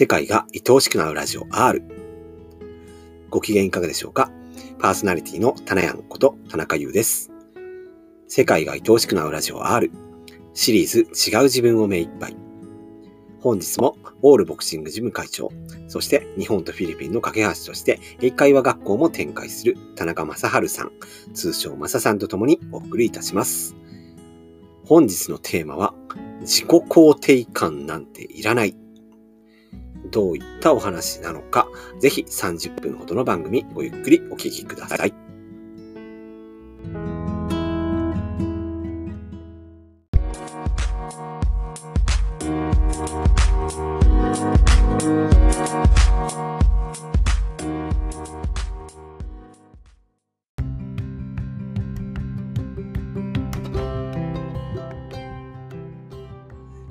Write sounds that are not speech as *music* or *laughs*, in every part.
世界が愛おしくなるラジオ R。ご機嫌いかがでしょうか？パーソナリティのタナヤンこと田中優です。世界が愛おしくなるラジオ R。シリーズ違う自分を目いっぱい。本日もオールボクシングジム会長、そして日本とフィリピンの架け橋として英会話学校も展開する田中正治さん、通称正さんと共にお送りいたします。本日のテーマは、自己肯定感なんていらない。どういったお話なのか、ぜひ30分ほどの番組ごゆっくりお聞きください。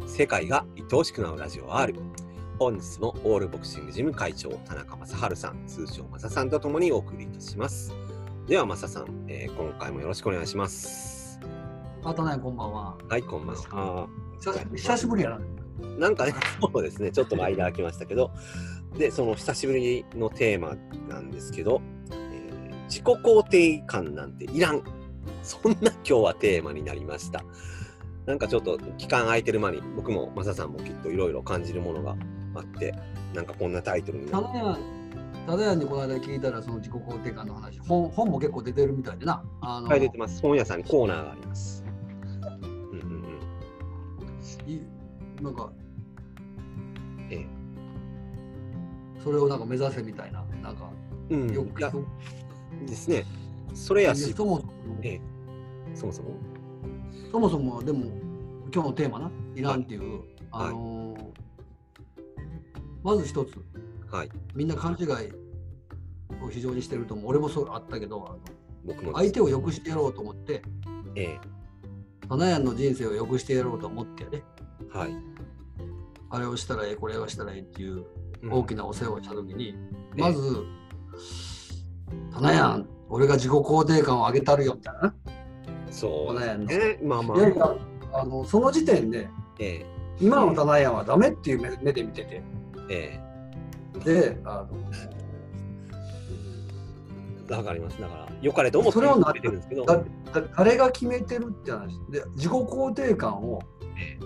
世界が愛おしくなるラジオ R。本日もオールボクシングジム会長、田中正治さん、通称正さんと共にお送りいたします。では、正さん、えー今回もよろしくお願いします。あとね、こんばんは。はい、こんばんは。久し久しぶりやな。なんかね、*laughs* そうですね、ちょっと間空きましたけど、で、その久しぶりのテーマなんですけど、えー自己肯定感なんていらん。そんな今日はテーマになりました。なんかちょっと期間空いてる間に、僕もマサさんもきっといろいろ感じるものがあって、なんかこんなタイトルになっただや、ただやにこの間聞いたら、その自己肯定感の話、本本も結構出てるみたいでな。あのて、出てます。本屋さんにコーナーがあります。うんうんうん。いなんか、ええ。それをなんか目指せみたいな。なんか、うん、よくいや。ですね。それやし、そもそも、ええ、そもそも。そもそも、でも、今日のテーマな、いらんっていう、あのーまず一つ、はい。みんな勘違いを非常にしてると思う。俺もそうあったけど、あの僕も相手を良くしてやろうと思って、ええ。花屋の人生を良くしてやろうと思ってね、はい。あれをしたらええ、これをしたらええっていううん大きなお世話をしたときに、ええまず、花屋、俺が自己肯定感を上げたるよみたいなな。そう花屋の。えまあまああのその時点で、え今の花屋はダメっていう目目で見てて、え。えで、あのえ。わかります。だから、良かれと思ってそれをな言ってるんですけど。誰が決めてるって話で、自己肯定感をええ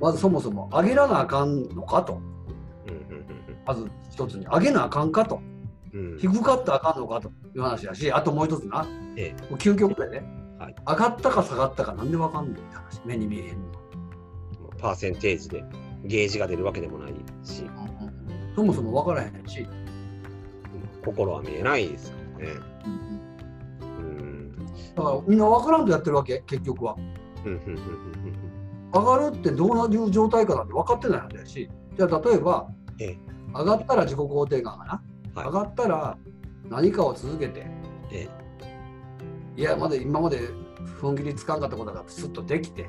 まずそもそも上げらなあかんのかと、うんまず一つに上げなあかんかと。うん。低かったらあかんのかという話だし、あともう一つな、え究極でね、はい上がったか下がったかなんでわかんないって話、目に見えへんの。パーセンテージでゲージが出るわけでもないし、そもそもわからへんし、心は見えないですからね。うん。だからみんなわからんとやってるわけ、結局は。上がるってどういう状態かなんて分かってないはずやし、じゃあ例えば、ええ上がったら自己肯定感がな、はい上がったら何かを続けて、えいや、まだ今まで踏ん切りつかんかったことがスッとできて。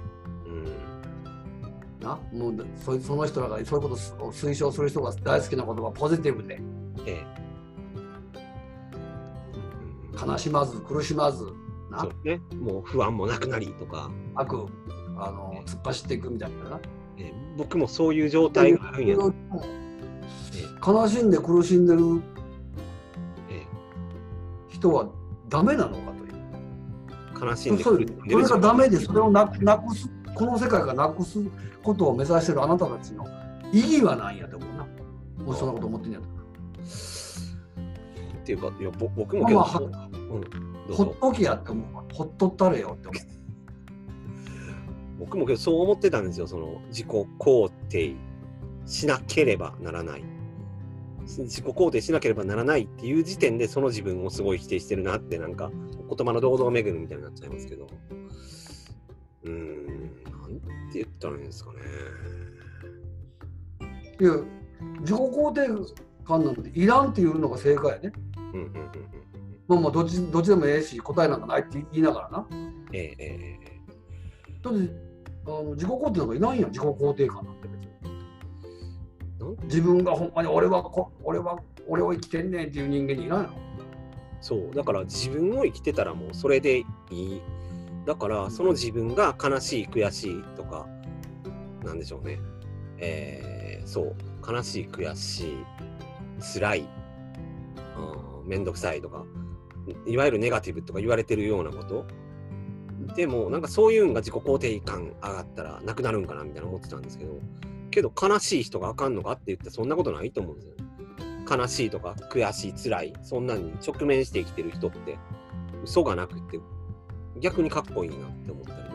な。もうそその人らがそういうことを推奨する人が大好きな言葉ポジティブで。ええ。うん悲しまず苦しまず。な。ね。もう不安もなくなりとか、悪あの突っ走っていくみたいなな。ええ。僕もそういう状態があるんや。と。悲しんで苦しんでるえ人はダメなのかという。え悲しんでそう苦しんでそれがダメで自それをなくなくすこの世界がなくすことを目指してるあなたたちの意義は何やと思うな。もしそんなこと思ってんやったら分っていうか、いやぼ僕もけど、まあそううん、ほっときやって思うほっとったれよって思う。僕もけどそう思ってたんですよ、その自己肯定しなければならない。自己肯定しなければならないっていう時点でその自分をすごい否定してるなってなんか言葉の堂々巡るみたいになっちゃいますけどうーん。なんて言ったらいいんですかね。いや自己肯定感なんていらんっていうのが正解やね。うんうんうんうん。まあまあどっちどっちでもええし答えなんかないって言いながらな。えええええだってあの自己肯定なんかいないやん自己肯定感なんて別に。自分がほんまに俺はこ俺は俺を生きてんねんっていう人間にいないの？そうだから自分を生きてたらもうそれでいいだからその自分が悲しい悔しいとかなんでしょうねえーそう悲しい、悔しい、辛い、うん、めんどくさいとか、いわゆるネガティブとか言われてるようなこと。でも、なんかそういうのが自己肯定感上がったらなくなるんかなみたいな思ってたんですけど、けど悲しい人があかんのかって言ってそんなことないと思うんですよね。悲しいとか悔しい、辛い、そんなんに直面して生きてる人って嘘がなくって逆にかっこいいなって思ったりとか。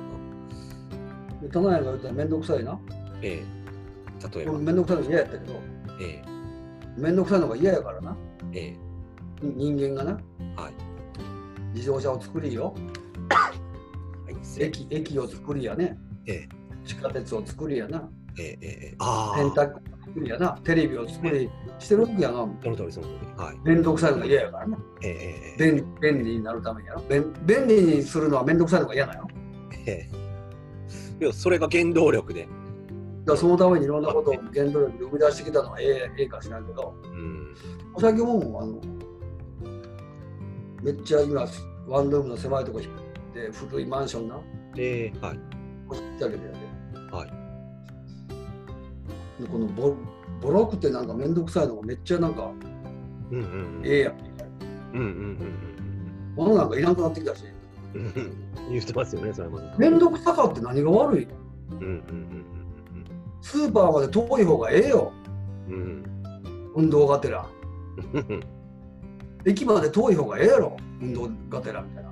で棚屋が言ったら面倒くさいな。ええ例えば俺、面倒くさいの嫌やったけど、え面倒くさいのが嫌やからな。ええ人間がな、えはい。自動車を作りよ。はい、駅駅を作りやね。ええ地下鉄を作りやな。ええええああ、洗濯やな。テレビを作りしてるわけやな。その通りその通り。はい。面倒くさいのが嫌やからな。ええええ便便利になるためにやろ便。便利にするのは面倒くさいのが嫌なの。ええいやそれが原動力で。らそのためにいろんなことを原動力で生み出してきたのはええええかしらんけど、うん。お酒もあのめっちゃ今ワンルームの狭いとこ引って古いマンションなええはい。押してあげてやで。はい。でこのボボロくてなんか面倒くさいのがめっちゃなんかうんうんうん。ええやん。うんうんうん物なんかいらなくなってきたし。うんうんうん。言ってますよね、それはまず。面倒くさかって何が悪い？うんうんうんスーパーまで遠い方がええよ。うんうん運動がてら。うんうん。駅まで遠い方がええやろ。運動がてらみたいな。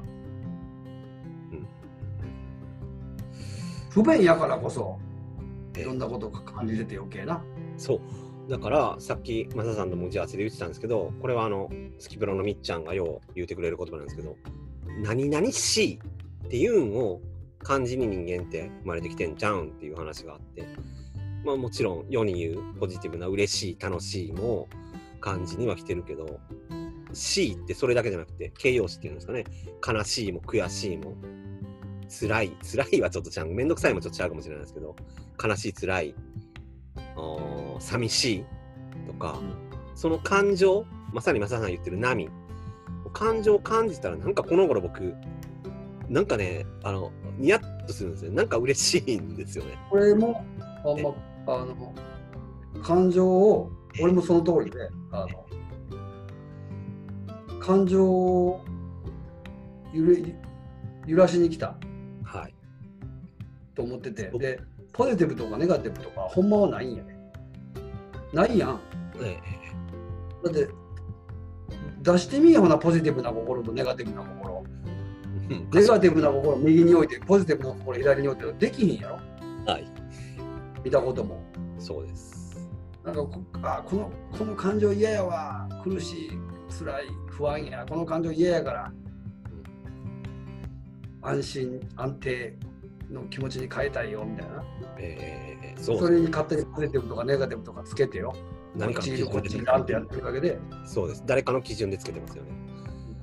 不便やからこそ、いろんなことが感じてて余計な。そう。だから、さっき、マサさんとも打ち合わせで言ってたんですけど、これはあの、スキプロのみっちゃんがよう言うてくれる言葉なんですけど、何々しいっていうんを漢字に人間って生まれてきてんちゃうんっていう話があって、まあもちろん世に言うポジティブな嬉しい、楽しいも漢字には来てるけど、しいってそれだけじゃなくて、形容詞っていうんですかね、悲しいも悔しいも、辛い、辛いはちょっとちゃう、めんどくさいもちょっと違うかもしれないですけど、悲しい、辛い、寂しいとか、その感情、まさにマサさんが言ってる波、感情を感じたら、なんかこの頃僕、なんかね、あの、ニヤッとするんですよ。なんか嬉しいんですよね。これも、あんま、あの、感情を、俺もその通りで、あの、感情を揺れ揺らしに来た。はい。と思ってて、で、ポジティブとかネガティブとか、ほんまはないんやね。ないやん。えだって、出してみやほな、ポジティブな心とネガティブな心。えうんネガティブな心を右に置いて、ポジティブな心を左に置いて、できひんやろはい。見たことも。そうです。なんかこあこのこの感情嫌やわ苦しい辛い不安やこの感情嫌やから安心安定の気持ちに変えたいよみたいなええそ。そうれに勝手にポジティブとかネガティブとかつけてよ何かこっちこっちいらんってやってるだけでそうです。誰かの基準でつけてますよね。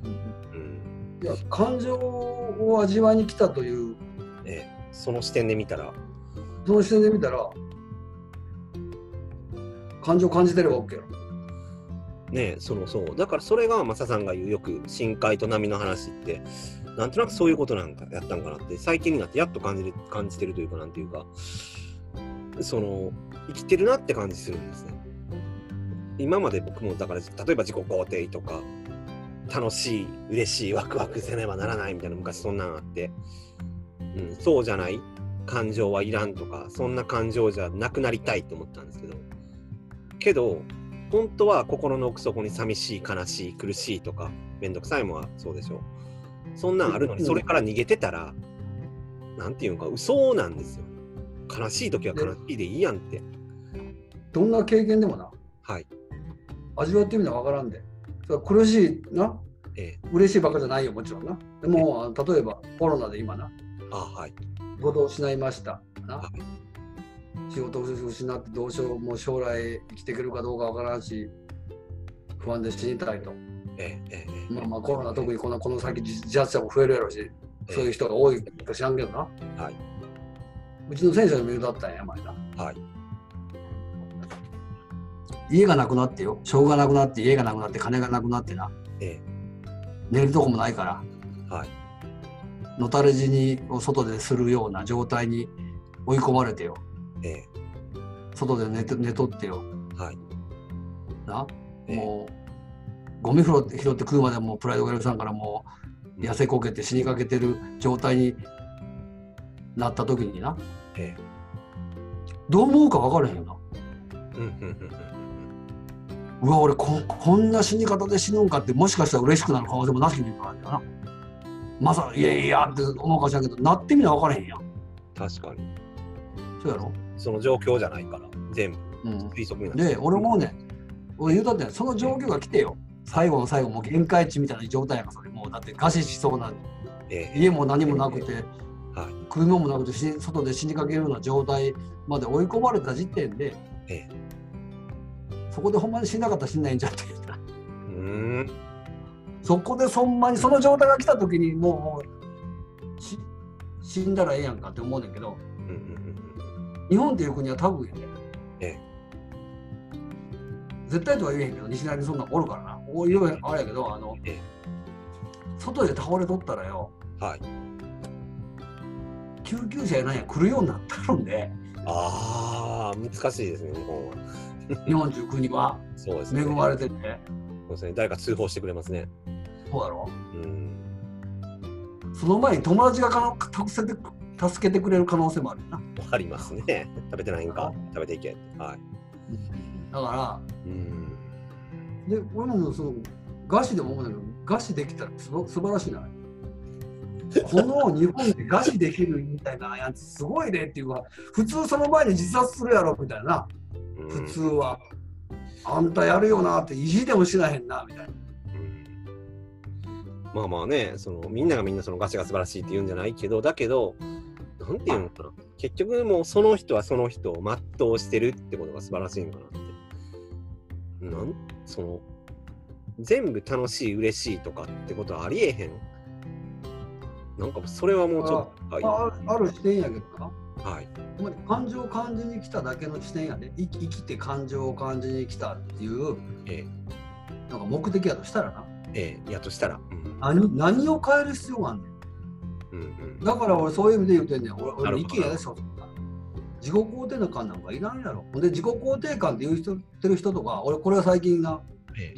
うん。いや感情を味わいに来たというええその視点で見たら、その視点で見たら感情感じてれば OK やろねえそのそう。だからそれがマサさんが言うよく深海と波の話って、なんとなくそういうことなんかやったんかなって、最近になってやっと感じる感じてるというか、なんていうか、その、生きてるなって感じするんですね。今まで僕も、だから、例えば自己肯定とか、楽しい、嬉しい、ワクワクせねばならないみたいな昔そんなんあって、うん、そうじゃない感情はいらんとか、そんな感情じゃなくなりたいって思ったんですけど、けど、本当は心の奥底に寂しい、悲しい、苦しいとか、めんどくさいもんはそうでしょう。そんなんある。のに、うんそれから逃げてたら、なんていうのか、嘘なんですよ。悲しい時は悲しいでいいやんって。どんな経験でもな。はい。味わってみなわからんで。それは苦しいな。ええ。嬉しいばっかじゃないよもちろんな。でもあの例えばコロナで今な。あはい。仕事を失いました。な。は仕事を失ってどうしようもう将来生きていけるかどうかわからんし不安で死にたいとええええええ。まあまあコロナ特にこのこの先自自殺者も増えるやろうしそういう人が多いか知らんけどな。はい。うちの選手のメールだったんや前なはい。家がなくなってよ。しょうがなくなって家がなくなって金がなくなってな。え寝るとこもないから。えはい。のたれ死にを外でするような状態に追い込まれてよ。ええ。外で寝て寝とってよ。はい。な、ええ。もう、ゴミ拾って拾って食うまでもうプライドが許さんからもう痩せこけて死にかけてる状態になった時にな、えどう思うか分からへんよな。え。うんうんうんうんうわ、俺こ、こんな死に方で死ぬんかって、もしかしたら嬉しくなる可能性もなしにいかんだよな。まさいやいやって思うかもしれんけど、なってみな分からへんやん。確かに。そうやろ？その状況じゃないから、全部うん、推測になっで、俺もね、俺言うたって、その状況が来てよ。最後の最後、もう限界値みたいな状態やんか、それ。もうだって餓死しそうな、ええ家も何もなくて、はい。食い物もなくて死外で死にかけるような状態まで追い込まれた時点で、ええそこでほんまに死んなかったら死んないんじゃんって。うーん。そこでそんまにその状態が来た時にもう死んだらええやんかって思うねんけどうんうんうん日本っていう国は多分やねええ絶対とは言えへんけど西成にそんなんおるからなおいろいろあれやけどあの、ええ外で倒れとったらよはい。救急車やなんや来るようになってるんでああ、難しいですね、日本は。日本中国はそうですね。恵まれててそうですね。誰か通報してくれますね。そうだろ？うん。その前に友達がかの助けて助けてくれる可能性もあるよなありますね。食べてないんか？食べていけ。はい。だかうん。で俺もその餓死でも思うんだけど餓死できたらすご素晴らしいな。この日本で餓死できるみたいなやつすごいねっていうか普通その前に自殺するやろみたいな。普通は、あんたやるよなって意地でもしなへんなみたいな。まあまあね、そのみんながみんなそのガチが素晴らしいって言うんじゃないけど、だけど、なんていうのかな。結局もうその人はその人を全うしてるってことが素晴らしいのかなって。なんその全部楽しい、嬉しいとかってことはありえへん？なんかそれはもうちょっと、はい。まあ、ある視点やけどなはい。つまり感情を感じに来ただけの視点やね生き生きて感情を感じに来たっていうえなんか目的やとしたらなえええやとしたら。うん。何何を変える必要があんねんうんうん。だから俺そういう意味で言うてんねん。俺俺意見やでしょ。自己肯定感なんかいらんやろ。で自己肯定感って言う人ってる人とか、俺これは最近な、え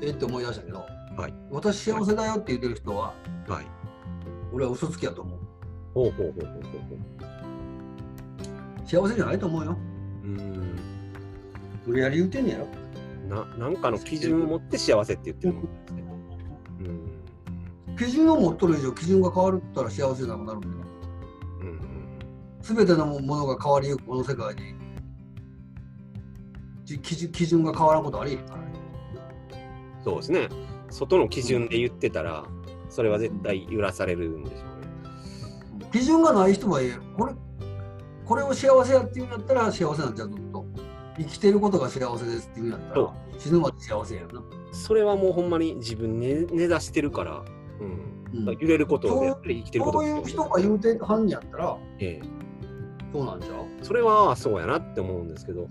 えって思い出したけど、はい私幸せだよって言ってる人は、えはい。俺は嘘つきやと思う。ほうほうほうほうほうほ幸せじゃないと思うよ。う。うん。無理やり言うてんねやろ。ななんかの基準を持って幸せって言ってるもんですね。うん。基準を持っとる以上、基準が変わるったら幸せなくなるんだよ。すべてのものが変わりゆくこの世界に、じ基準基準が変わらんことありえへんからね。そうですね。外の基準で言ってたら、それは絶対揺らされるんでしょうね。基準がない人はええこれこれを幸せやっていうんやったら幸せなんじゃうずっと生きてることが幸せですっていうんやったそら死ぬまで幸せやな、それはもうほんまに自分に根ざしてるから、うん。うん、揺れることでやっぱり生きてることそういう人が言うてはんやったらええそうなんちゃ？うそれはそうやなって思うんですけど、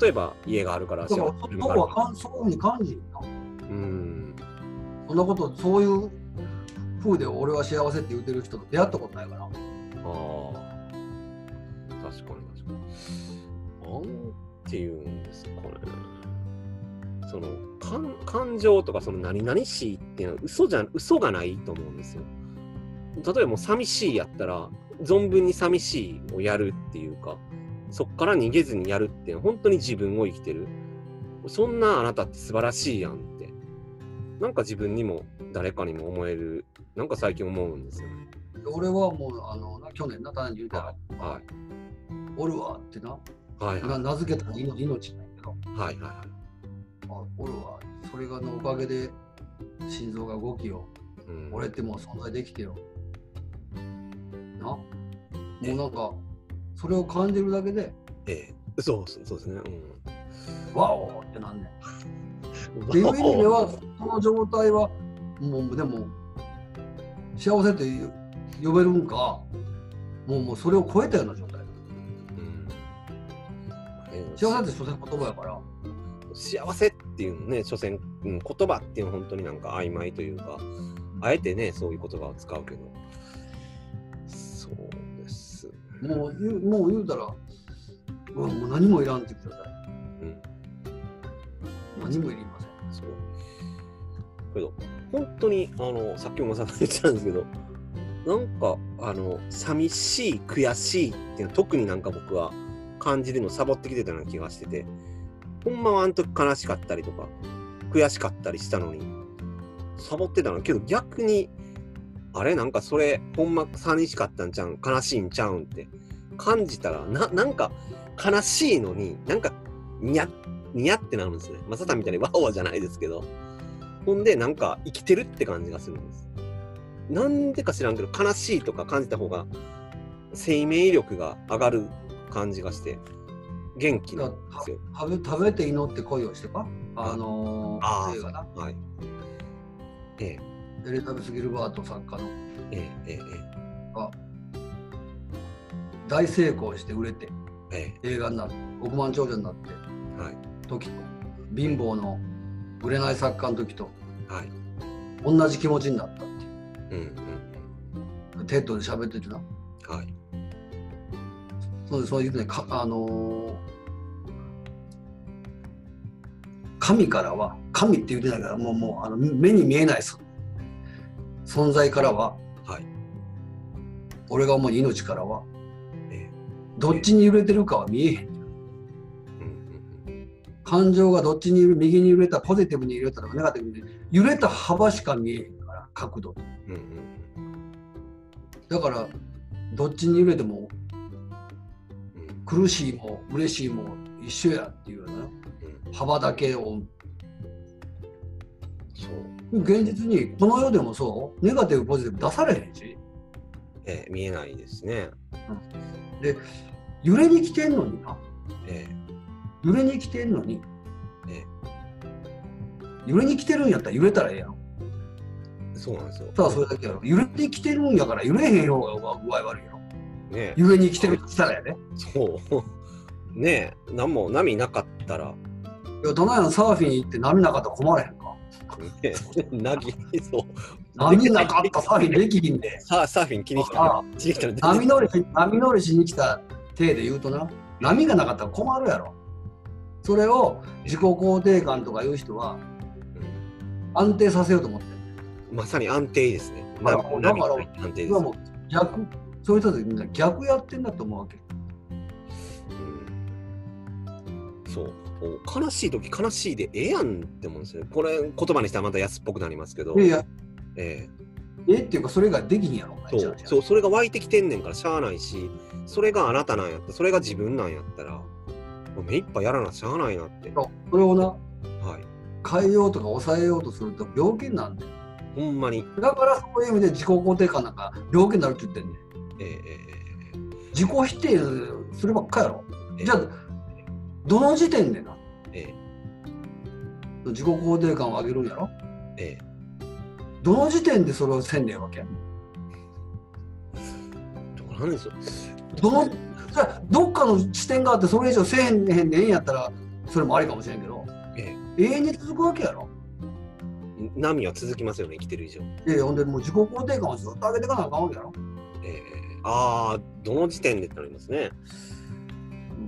例えば家があるからだから幸せそこはかんそういうふうに感じうん。そんなことそういう風で俺は幸せって言うてる人と出会ったことないからああ。確かに確かに。なんていうんですかね。その感感情とかその何々しいっていうのは嘘じゃ嘘がないと思うんですよ。例えばもう寂しいやったら存分に寂しいをやるっていうかそっから逃げずにやるって本当に自分を生きてる。そんなあなたって素晴らしいやんって。なんか自分にも誰かにも思える。なんか最近思うんですよね。で俺はもうあのな去年な単に言うたらはい。おるわってなはいはい。な名付けたら命命なんやけどはいはいはい。あおるわそれがのおかげで心臓が動きようん俺ってもう存在できてようなんかそれを感じるだけでええ、そうそうですね。ワオってなんねん。うん。っていう意味ではその状態はもうでも幸せって呼べるんかもうもうそれを超えたような状態。うん。ええ幸せって所詮言葉やから。幸せっていうのね、所詮、うん、言葉っていうのは本当になんか曖昧というか、あえてね、そういう言葉を使うけど、もう言うもう言うたら、うん、もう何もいらんっていう状態うん何もいりません。そう。けど、本当に、あの、さっきもまさ言ってたんですけど、なんか、あの、寂しい、悔しいっていうのは特になんか僕は感じるのサボってきてたような気がしてて、ほんまはあの時悲しかったりとか、悔しかったりしたのに、サボってたのけど逆に、あれ？なんかそれ、ほんま寂しかったんちゃうん？悲しいんちゃうんって感じたら、な、なんか悲しいのに、なんか、にや、にやってなるんですね。まさたみたいにワオワじゃないですけど。ほんで、なんか生きてるって感じがするんです。なんでか知らんけど、悲しいとか感じた方が、生命力が上がる感じがして、元気なんですよ。食べ食べて祈って恋をしてかあのー。あ、はい。ええ、エリザベス・ギルバート作家の。ええ、えが大成功して売れて。え、え。映画になって億万長者になって。え、はい。時と。貧乏の売れない作家の時と。はい。同じ気持ちになったっていう。ん、うテッドで喋っててな。うん。はい。そうでそういうねかあのー神からは神って言ってないからもうもうあの目に見えないそ存在からは、はい。俺が思うに命からはええ、どっちに揺れてるかは見えへん。感情がどっちに右に揺れたポジティブに揺れたとかネガティブに。揺れた幅しか見えへんから角度。うん、うん、だからどっちに揺れてもうん、苦しいも嬉しいも一緒やっていうようなうん、幅だけを。現実にこの世でもそう？ネガティブポジティブ出されへんし。ええ、見えないですね。揺れに来てんのにな。え揺れに来てんのに。え、え。揺れに来てるんやったら揺れたらええやん。え、そうなんですよ。ただそれだけやろ。揺れに来てるんやから揺れへん方が具合悪いやろ。ねえ。揺れに来てるって言ったらやで、そう。*laughs* ねえ、なんも波なかったら、いやどないやんサーフィン行って波なかったら困らへん。かねえ、*laughs* なぎ、そう。波なかったらサーフィンできひんでさあ、サーフィン気にした。あら、気にした。波乗りし波乗りしに来た体で言うとな波がなかったら困るやろ。それを自己肯定感とかいう人は安定させようと思ってまさに安定ですね。だから波だから波安定です。今もう逆そういう人たちみんな逆やってんだと思うわけそう。悲しい時悲しいでええやんって思うんですよ。これ言葉にしたらまた安っぽくなりますけど。いやいやええっていうかそれができひんやろそうそうそれが湧いてきてんねんからしゃあないしそれがあなたなんやったそれが自分なんやったらもう目いっぱいやらなしゃあないなって。そうそれをなはい。変えようとか抑えようとすると病気になるんだよほんまに。だからそういう意味で自己肯定感なんか病気になるって言ってんねんええええ自己否定するばっかやろええじゃあどの時点でな？え自己肯定感を上げるんやろ？ええ。どの時点でそれをせんねんわけえどうなんでしょう。どのどっかの視点があってそれ以上せえへんでええんやったらそれもありかもしれんけど。え永遠に続くわけやろ？え波は続きますよね生きてる以上。いやいやほんでもう自己肯定感をずっと上げていかなあかんわけやろ？ええ。ああどの時点でってなりますね。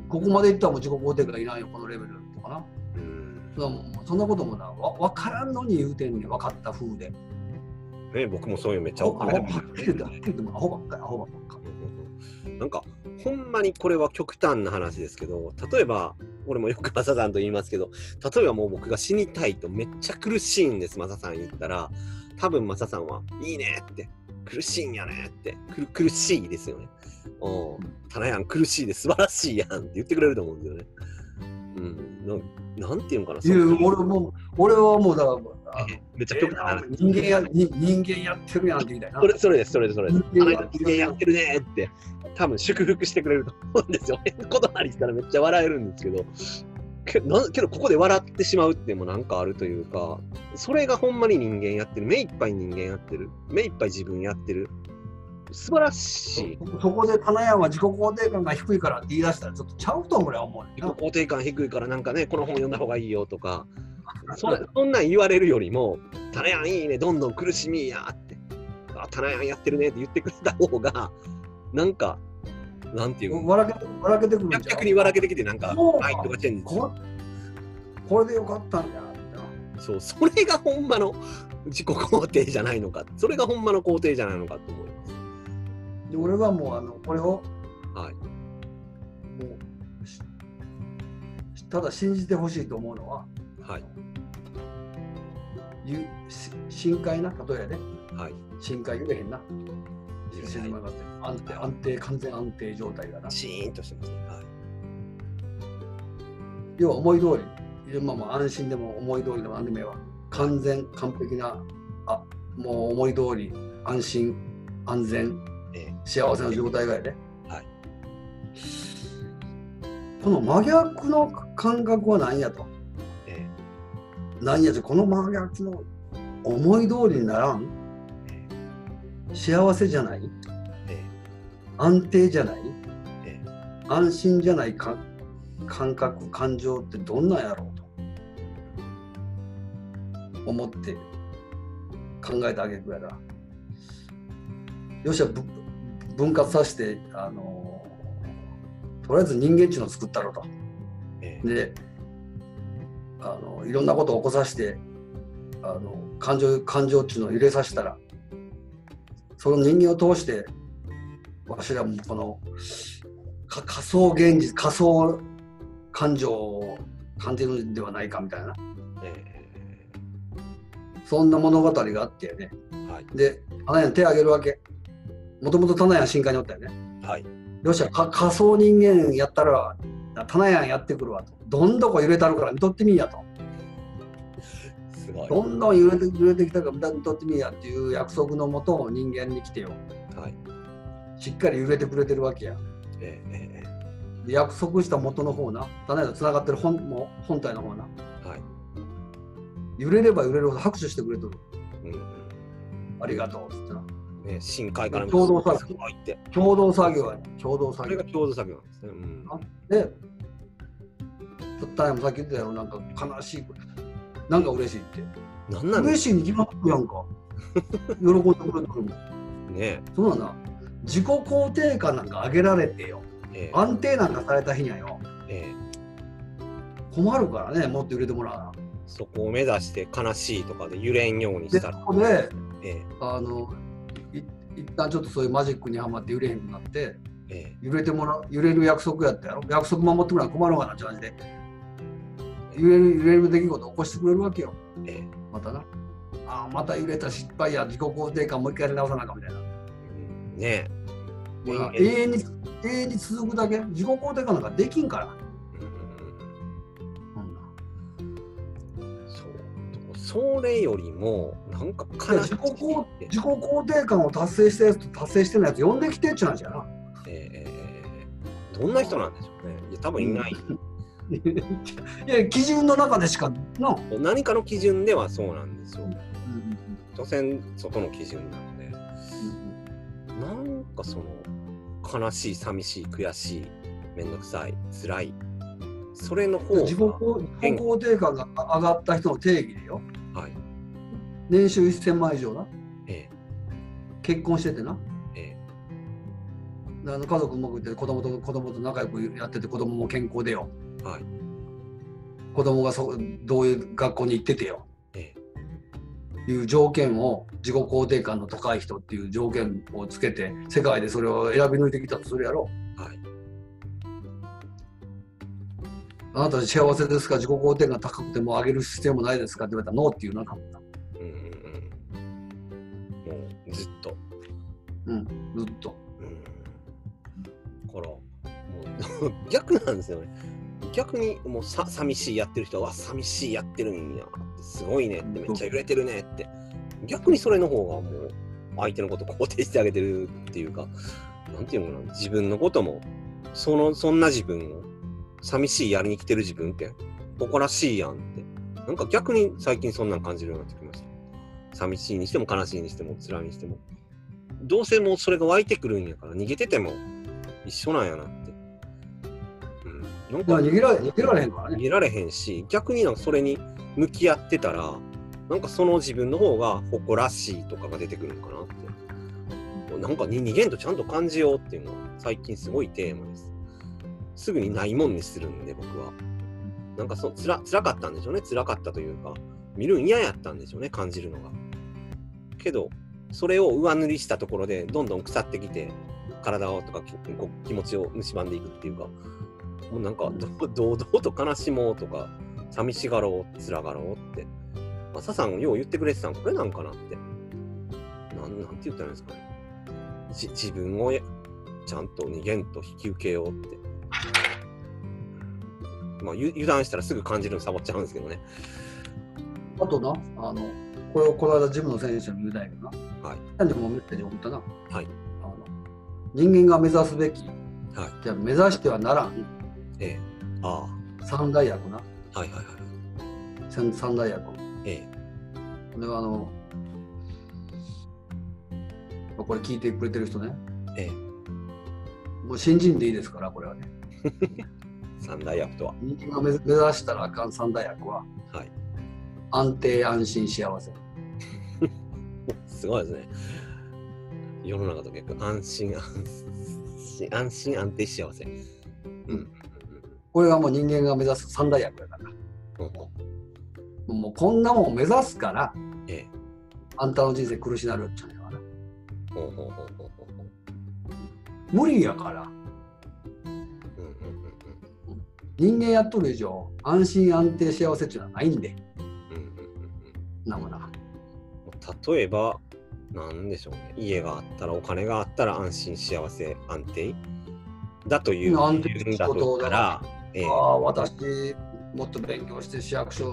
ここまでいったらもう自己肯定感いらんよこのレベルとかな。うん。そんなもんそんなこともなわ分からんのに言うてんねん分かった風で。ね僕もそういうめっちゃ怒られてはっきり言ってはっきり言ってもアホばっかりアホばっかり。なんかほんまにこれは極端な話ですけど例えば俺もよくマサさんと言いますけど例えばもう僕が死にたいとめっちゃ苦しいんですマサさん言ったら。多分マサさんはいいねって苦しいんやねって苦しいですよね。うん。たなやん苦しいで素晴らしいやんって言ってくれると思うんですよね。うん。なんなんていうのかな。いや俺も俺はもうだからめっちゃ極端な話。人間やに人間やってるやんって言いたいなそれそれです、それです、それです。人間やってるねーって、多分祝福してくれると思うんですよ。*laughs* ことなりしたらめっちゃ笑えるんですけど、けなんけど、ここで笑ってしまうっていうのもなんかあるというか、それがほんまに人間やってる、目いっぱい人間やってる、目いっぱい自分やってる、素晴らしい。そこで棚屋は自己肯定感が低いからって言い出したらちょっとちゃうと俺は思う自己な肯定感低いからなんかね、この本読んだ方がいいよとか、そそんなん言われるよりも、タナヤンいいね、どんどん苦しみやって、あ、タナヤンやってるねって言ってくれた方が、なんか、なんていうの、笑けて笑けてくる逆に笑けてきて、なんかそう、マインドがチェンジ。ここれでよかったんやってそう、それがほんまの自己肯定じゃないのか、それがほんまの肯定じゃないのかと思います。で俺はもうあのこれをはい。もうしただ信じてほしいと思うのははい。深海な例えやねはい。深海揺れへんな静まがって安定安定完全安定状態がな。シーンとしてますね。はい。要は思い通りまあまあ安心でも思い通りでも何でもええわ完全完璧なあもう思い通り安心安全え幸せな状態がやで、はい。この真逆の感覚は何やと？ええ。何やと？この真逆の思い通りにならん？え幸せじゃない？え安定じゃない？ええ。安心じゃないか？感覚？感情ってどんなんやろうと。思って考えたあげくやなよっしゃぶ分割させてあのとりあえず人間っちゅうのを作ったろと。ええ。であのいろんなことを起こさせてあの感情感情っていうのを揺れさせたらその人間を通してわしらもこのか仮想現実仮想感情を感じるんではないかみたいな。えそんな物語があってね。えはい。で花屋に手を挙げるわけ。もともと棚屋深海におったよね。はい。よっしゃか仮想人間やったら棚屋やってくるわと。どんどこ揺れたるから見とってみいやとすごい。どんどん揺れて揺れてきたから見とってみいやっていう約束のもと人間に来てよはい。しっかり揺れてくれてるわけやえええで約束した元の方な棚屋とつながってる本も本体の方なえはい。揺れれば揺れるほど拍手してくれとるうんありがとうっつってなうん。ね深海から共同作業。共同作業やね共同作業それが共同作業なんですね。うん。で棚屋もさっき言ってたよなんか悲しいなんか嬉しいって。なんなん？で嬉しいに決まってるやんか。*laughs* 喜んでくれてるもんすね。そうなんだ。自己肯定感なんか上げられてよ。ええ。安定なんかされた日にはよ。ええ。困るからねもっと揺れてもらうなそこを目指して悲しいとかで揺れんようにしたら。でそこでええ。あのい一旦ちょっとそういうマジックにはまって揺れへんくなってえ揺れてもらう揺れる約束やったやろ。約束守ってくれな困るわなって感じで揺れる揺れる出来事起こしてくれるわけよ。ええ。えまたな。ああまた揺れた失敗や自己肯定感もう一回やり直さなあかんみたいな。うん。ねえ。永遠に永遠に続くだけ。自己肯定感なんかできんから。うんそれよりも、なんか悲し自己肯い自己肯定感を達成したやつと達成してないやつ呼んできてっちゅう話やな。ええどんな人なんでしょうね。いや多分いない。いや基準の中でしかな。何かの基準ではそうなんですよ。所詮、外の基準なので。なんかその、悲しい、寂しい、悔しい、めんどくさい、辛い。それの方が自己肯定感が上がった人の定義でよ。はい。年収1000万以上な。え結婚しててな。ええあの家族うまくいって子供と子供と仲良くやってて子供も健康でよ。えはい。子供がそどういう学校に行っててよ。えいう条件を自己肯定感の高い人っていう条件をつけて世界でそれを選び抜いてきたとするやろ。えはい。あなた幸せですか？自己肯定感高くても上げる必要もないですか？って言われたらノーっていうなかった。うずっと。うん、ずっと。うん。だから、もう *laughs* 逆なんですよね。逆にもうさ寂しいやってる人は、寂しいやってるんや、すごいねって、めっちゃ揺れてるねって。逆にそれの方がもう、相手のこと肯定してあげてるっていうか、なんていうのかな、自分のことも、その、そんな自分を、寂しいやりに来てる自分って、誇らしいやんって。なんか逆に最近そんなん感じるようになってきました。寂しいにしても悲しいにしても辛いにしても。どうせもうそれが湧いてくるんやから、逃げてても一緒なんやなっ。うん。なんか逃げられ逃げられへんからね。逃げられへんし、逆になんかそれに向き合ってたら、なんかその自分の方が誇らしいとかが出てくるのかなって。なんかに逃げんとちゃんと感じようっていうのは最近すごいテーマです。すぐにないもんにするんで僕は。なんかそつら辛かったんでしょうね。辛かったというか、見るん嫌やったんでしょうね、感じるのが。けど、それを上塗りしたところで、どんどん腐ってきて、体をとか気持ちを蝕んでいくっていうか、もうなんか、ど *laughs* 堂々と悲しもうとか、寂しがろう、辛がろうって。まあ、サさん、よう言ってくれてたん、これなんかなって。なんなんて言ったらいいんですかね。じ自分をやちゃんと逃げんと引き受けようって。まあ、ゆ油断したらすぐ感じるのサボっちゃうんですけどね。あとな、あの、これをこの間ジムの選手に言うたんやけどな。はい。何でもメッセージ送ったな。はい。あの人間が目指すべき、はい。じゃあ目指してはならんええ。あ三大役な。あ。はいはいはい。三三大役。えこれはあの、まあこれ聞いてくれてる人ね。え。えもう新人でいいですから、これはね。え。*laughs* 三大役とは。人間が目目指したらあかん三大役は、はい。安定、安心、幸せ。*laughs* すごいですね。世の中と逆、安心、安心、安心、安定、幸せ。うん。これがもう人間が目指す三大役だから。うん。もうこんなもん目指すから、ええ。あんたの人生苦しなるっちゃうから。無理やから。人間やっとる以上、安心安定幸せっていうのはないんで。なもな。例えば、なんでしょうね。家があったら、お金があったら安心、幸せ、安定？だという安定だとしたら、ええ。ああ、私、もっと勉強して市役所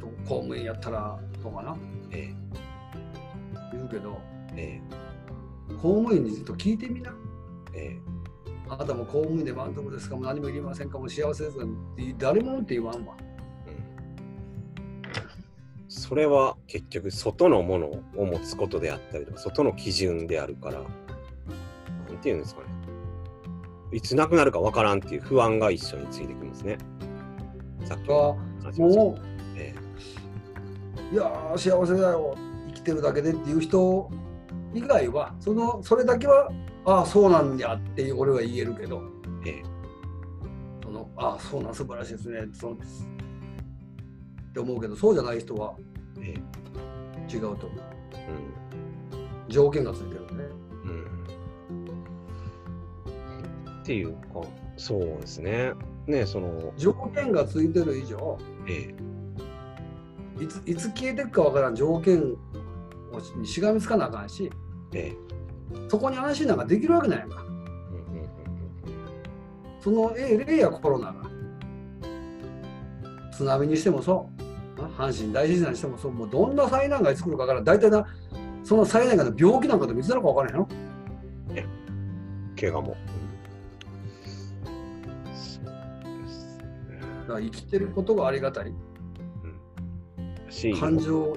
と公務員やったらとかな、え言うけど、ええ。公務員にずっと聞いてみな。ええ。あなたも公務員で満足ですか？も何もいりませんか？も幸せですかって誰もって言わんわ。えうん。それは結局外のものを持つことであったりとか外の基準であるからなんていうんですかねいつなくなるかわからんっていう不安が一緒についてきますね。さっきが話しましたもえう、いやー、幸せだよ、生きてるだけでっていう人以外は、そのそれだけは、ああ、そうなんやって俺は言えるけど、ええ。そのああ、そうなん、素晴らしいですね、そうです。って思うけど、そうじゃない人はええ。違うと思う。うん。条件がついてるっていうか。そうですね。ねその。条件がついてる以上、ええ。いついつ消えていくかわからん。条件にしがみつかなあかんし、ええ。そこに安心なんかできるわけないか。うんうんうんそのええ例やコロナが。津波にしてもそう、な阪神大震災にしてもそう、もうどんな災難がいつ来るかわからん。大体な、その災難が病気なんかでもいつなのかわからんやろ。うん怪我も、生きてることがありがたい。し感情を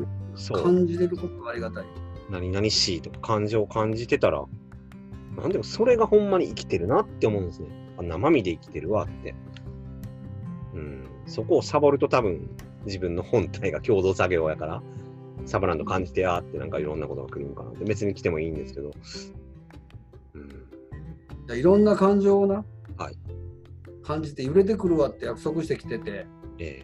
感じれることがありがたい。何々しいとか感情を感じてたらなんでもそれがほんまに生きてるなって思うんですね。あ生身で生きてるわって。うん。そこをサボると多分自分の本体が共同作業やからサボらんと感じてやーってなんかいろんなことが来るんかなって別に来てもいいんですけど。うん。だいろんな感情をな、はい感じて揺れてくるわって約束してきてて、え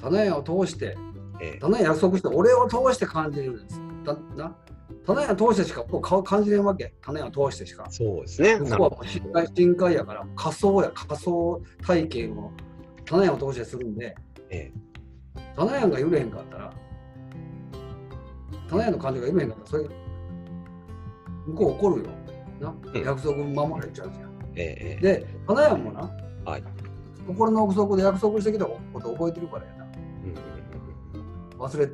棚屋を通して、ええ棚屋約束して、俺を通して感じるんです。だな棚屋通してしかこう顔感じれんわけ。棚屋を通してしかえ。そうですね向こうはもう深海深海やから、仮想や仮想体験を棚屋を通してするんで、え棚屋が揺れへんかったら、棚屋の感情が揺れへんかったら、それ、向こう怒るよ。なうん約束守れちゃうじゃん。えええで、花屋もな、はい。心の奥底で約束してきたこと覚えてるからやな。忘れ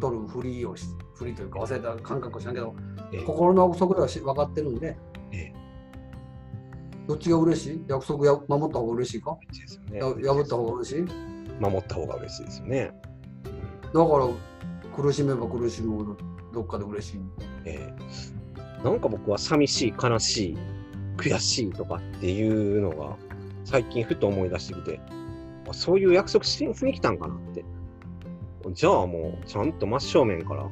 とるふりをし、ふりというか忘れた感覚をしないけど、ええ。心の奥底ではし分かってるんで、ええ。どっちが嬉しい？約束や守った方が嬉しいか？ですよね。や破った方が嬉しい？だ守った方が嬉しいですよね、から、苦しめば苦しむほどどっかで嬉しい。ええ。なんか僕は寂しい悲しい悔しいとかっていうのが最近ふと思い出してきてそういう約束ししに来たんかなって。じゃあもうちゃんと真正面から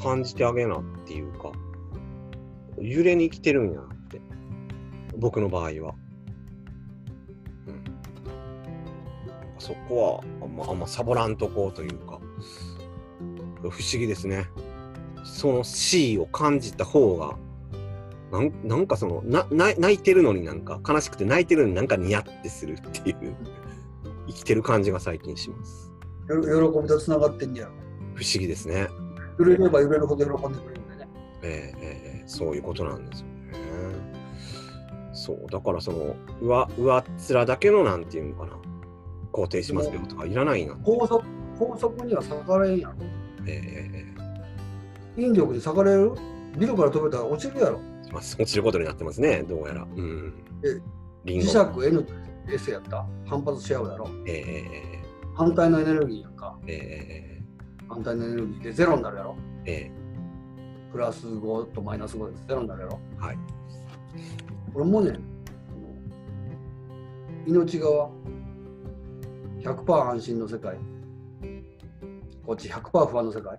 感じてあげなっていうか揺れに来てるんやなって。僕の場合は、うん、そこはあんまあんまサボらんとこうというか不思議ですね。その C を感じた方がなんなんかそのなな泣いてるのになんか悲しくて泣いてるのになんかニヤってするっていう *laughs* 生きてる感じが最近しますよ喜びとつながってんやろ。不思議ですね揺れれば揺れるほど喜んでくれるんでね。ええええそういうことなんですよね。そう、だからその、上、上っ面だけのなんていうのかな、肯定しますよとかいらないな。高速高速には逆らえんやろ。えええ引力で逆らえる？ビルから飛べたら落ちるやろ。えまあ、落ちることになってますね、どうやら。うん。えリンゴ磁石 N と S やった？反発し合うやろ？ええ反対のエネルギーやんか。ええ反対のエネルギーでゼロになるやろ？ええプラス5とマイナス5でゼロになるやろ？はい。俺もね、命側100%安心の世界。こっち100%不安の世界。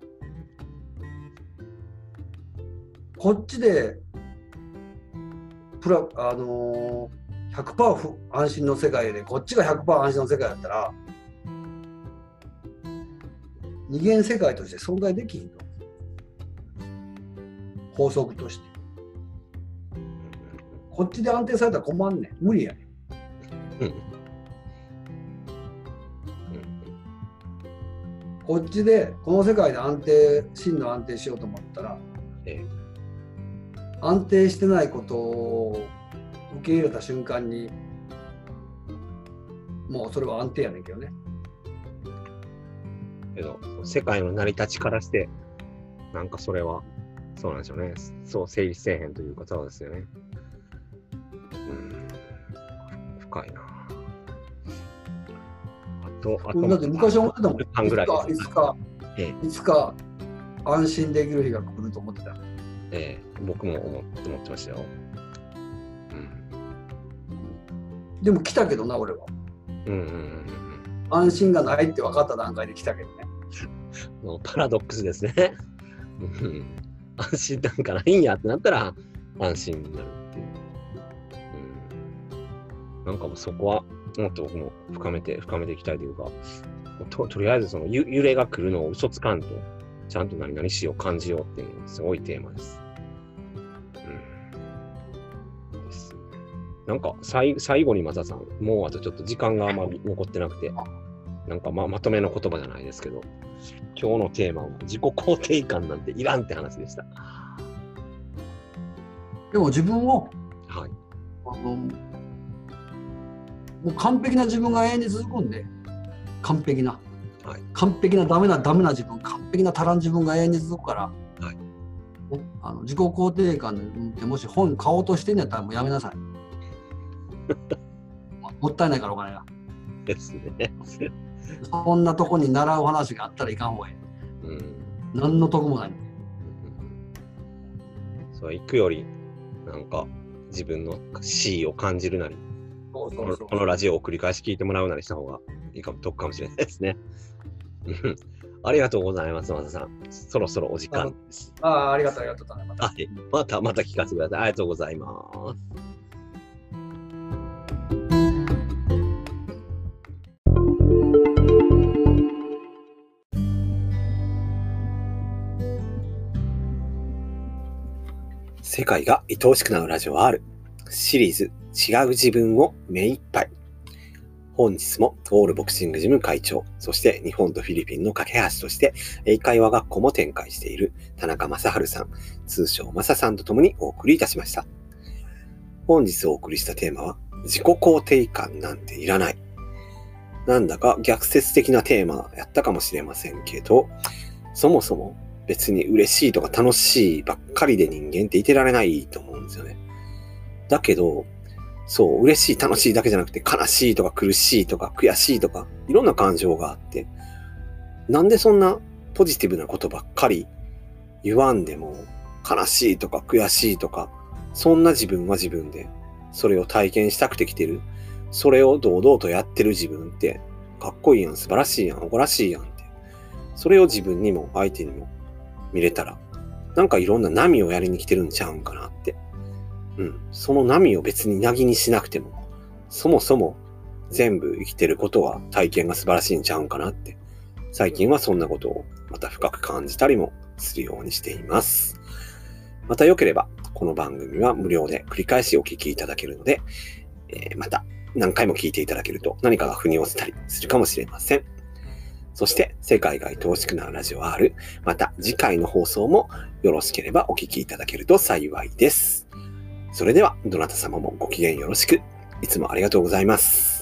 こっちで、プラ、あのー、100%不安心の世界で、こっちが100%安心の世界だったら、二元世界として存在できひんと。法則として。こっちで安定されたら困んねん。無理やねん。うんこっちで、この世界で安定、真の安定しようと思ったら、ええ安定してないことを受け入れた瞬間に、もうそれは安定やねんけどね。けど、世界の成り立ちからして、なんかそれは、そうなんでしょうね。そう成立せえへんというか、そうですよね。うん。深いな。あと、あと、だって昔思ってたもん。いつか、いつか、えいつか安心できる日が来ると思ってた。ええ僕も思って思ってましたよ。うん。でも来たけどな、俺は。うんうんうん安心がないって分かった段階で来たけどね。*laughs* パラドックスですね。うん安心なんかないんやってなったら安心になるっていう。うん、なんかもうそこはもっと僕も深めて深めていきたいというか、ととりあえずそのゆ揺れが来るのを嘘つかんと、ちゃんと何々しよう感じようっていうのがすごいテーマです。なんか最最後にマサさん、もうあとちょっと時間があまり残ってなくて、なんかままとめの言葉じゃないですけど、今日のテーマは自己肯定感なんていらんって話でした。でも自分をはい。あのもう完璧な自分が永遠に続くんで完璧な、はい。完璧なダメなダメな自分完璧な足らん自分が永遠に続くから、はい。ねあの自己肯定感でもし本買おうとしてんやったらもうやめなさい *laughs* もったいないからお金がですね。そんなとこに習う話があったらいかんほうがいいうん。何の得もないそう、行くより、なんか、自分の C を感じるなり、そうこのこのラジオを繰り返し聞いてもらうなりした方がいいかも、得かもしれないですね。うんありがとうございます、マサさん。そろそろお時間です。ああありがとうありがとうまたはい。また、また聞かせてください。ありがとうございます。世界が愛おしくなるラジオ R シリーズ違う自分を目いっぱい。本日もオールボクシングジム会長そして日本とフィリピンの架け橋として英会話学校も展開している田中正治さん通称マサさんと共にお送りいたしました。本日お送りしたテーマは自己肯定感なんていらない。なんだか逆説的なテーマやったかもしれませんけどそもそも別に嬉しいとか楽しいばっかりで人間っていてられないと思うんですよね。だけど、そう、嬉しい楽しいだけじゃなくて悲しいとか苦しいとか悔しいとかいろんな感情があって、なんでそんなポジティブなことばっかり言わんでも悲しいとか悔しいとか、そんな自分は自分でそれを体験したくて来てる。それを堂々とやってる自分ってかっこいいやん、素晴らしいやん、誇らしいやんって。それを自分にも相手にも見れたら、なんかいろんな波をやりに来てるんちゃうんかなって。うん。その波を別になぎにしなくても、そもそも全部生きてることは体験が素晴らしいんちゃうんかなって、最近はそんなことをまた深く感じたりもするようにしています。また良ければ、この番組は無料で繰り返しお聞きいただけるので、えーまた何回も聞いていただけると何かが腑に落ちたりするかもしれません。そして、世界が愛おしくなるラジオ R、また次回の放送もよろしければお聞きいただけると幸いです。それでは、どなた様もご機嫌よろしく。いつもありがとうございます。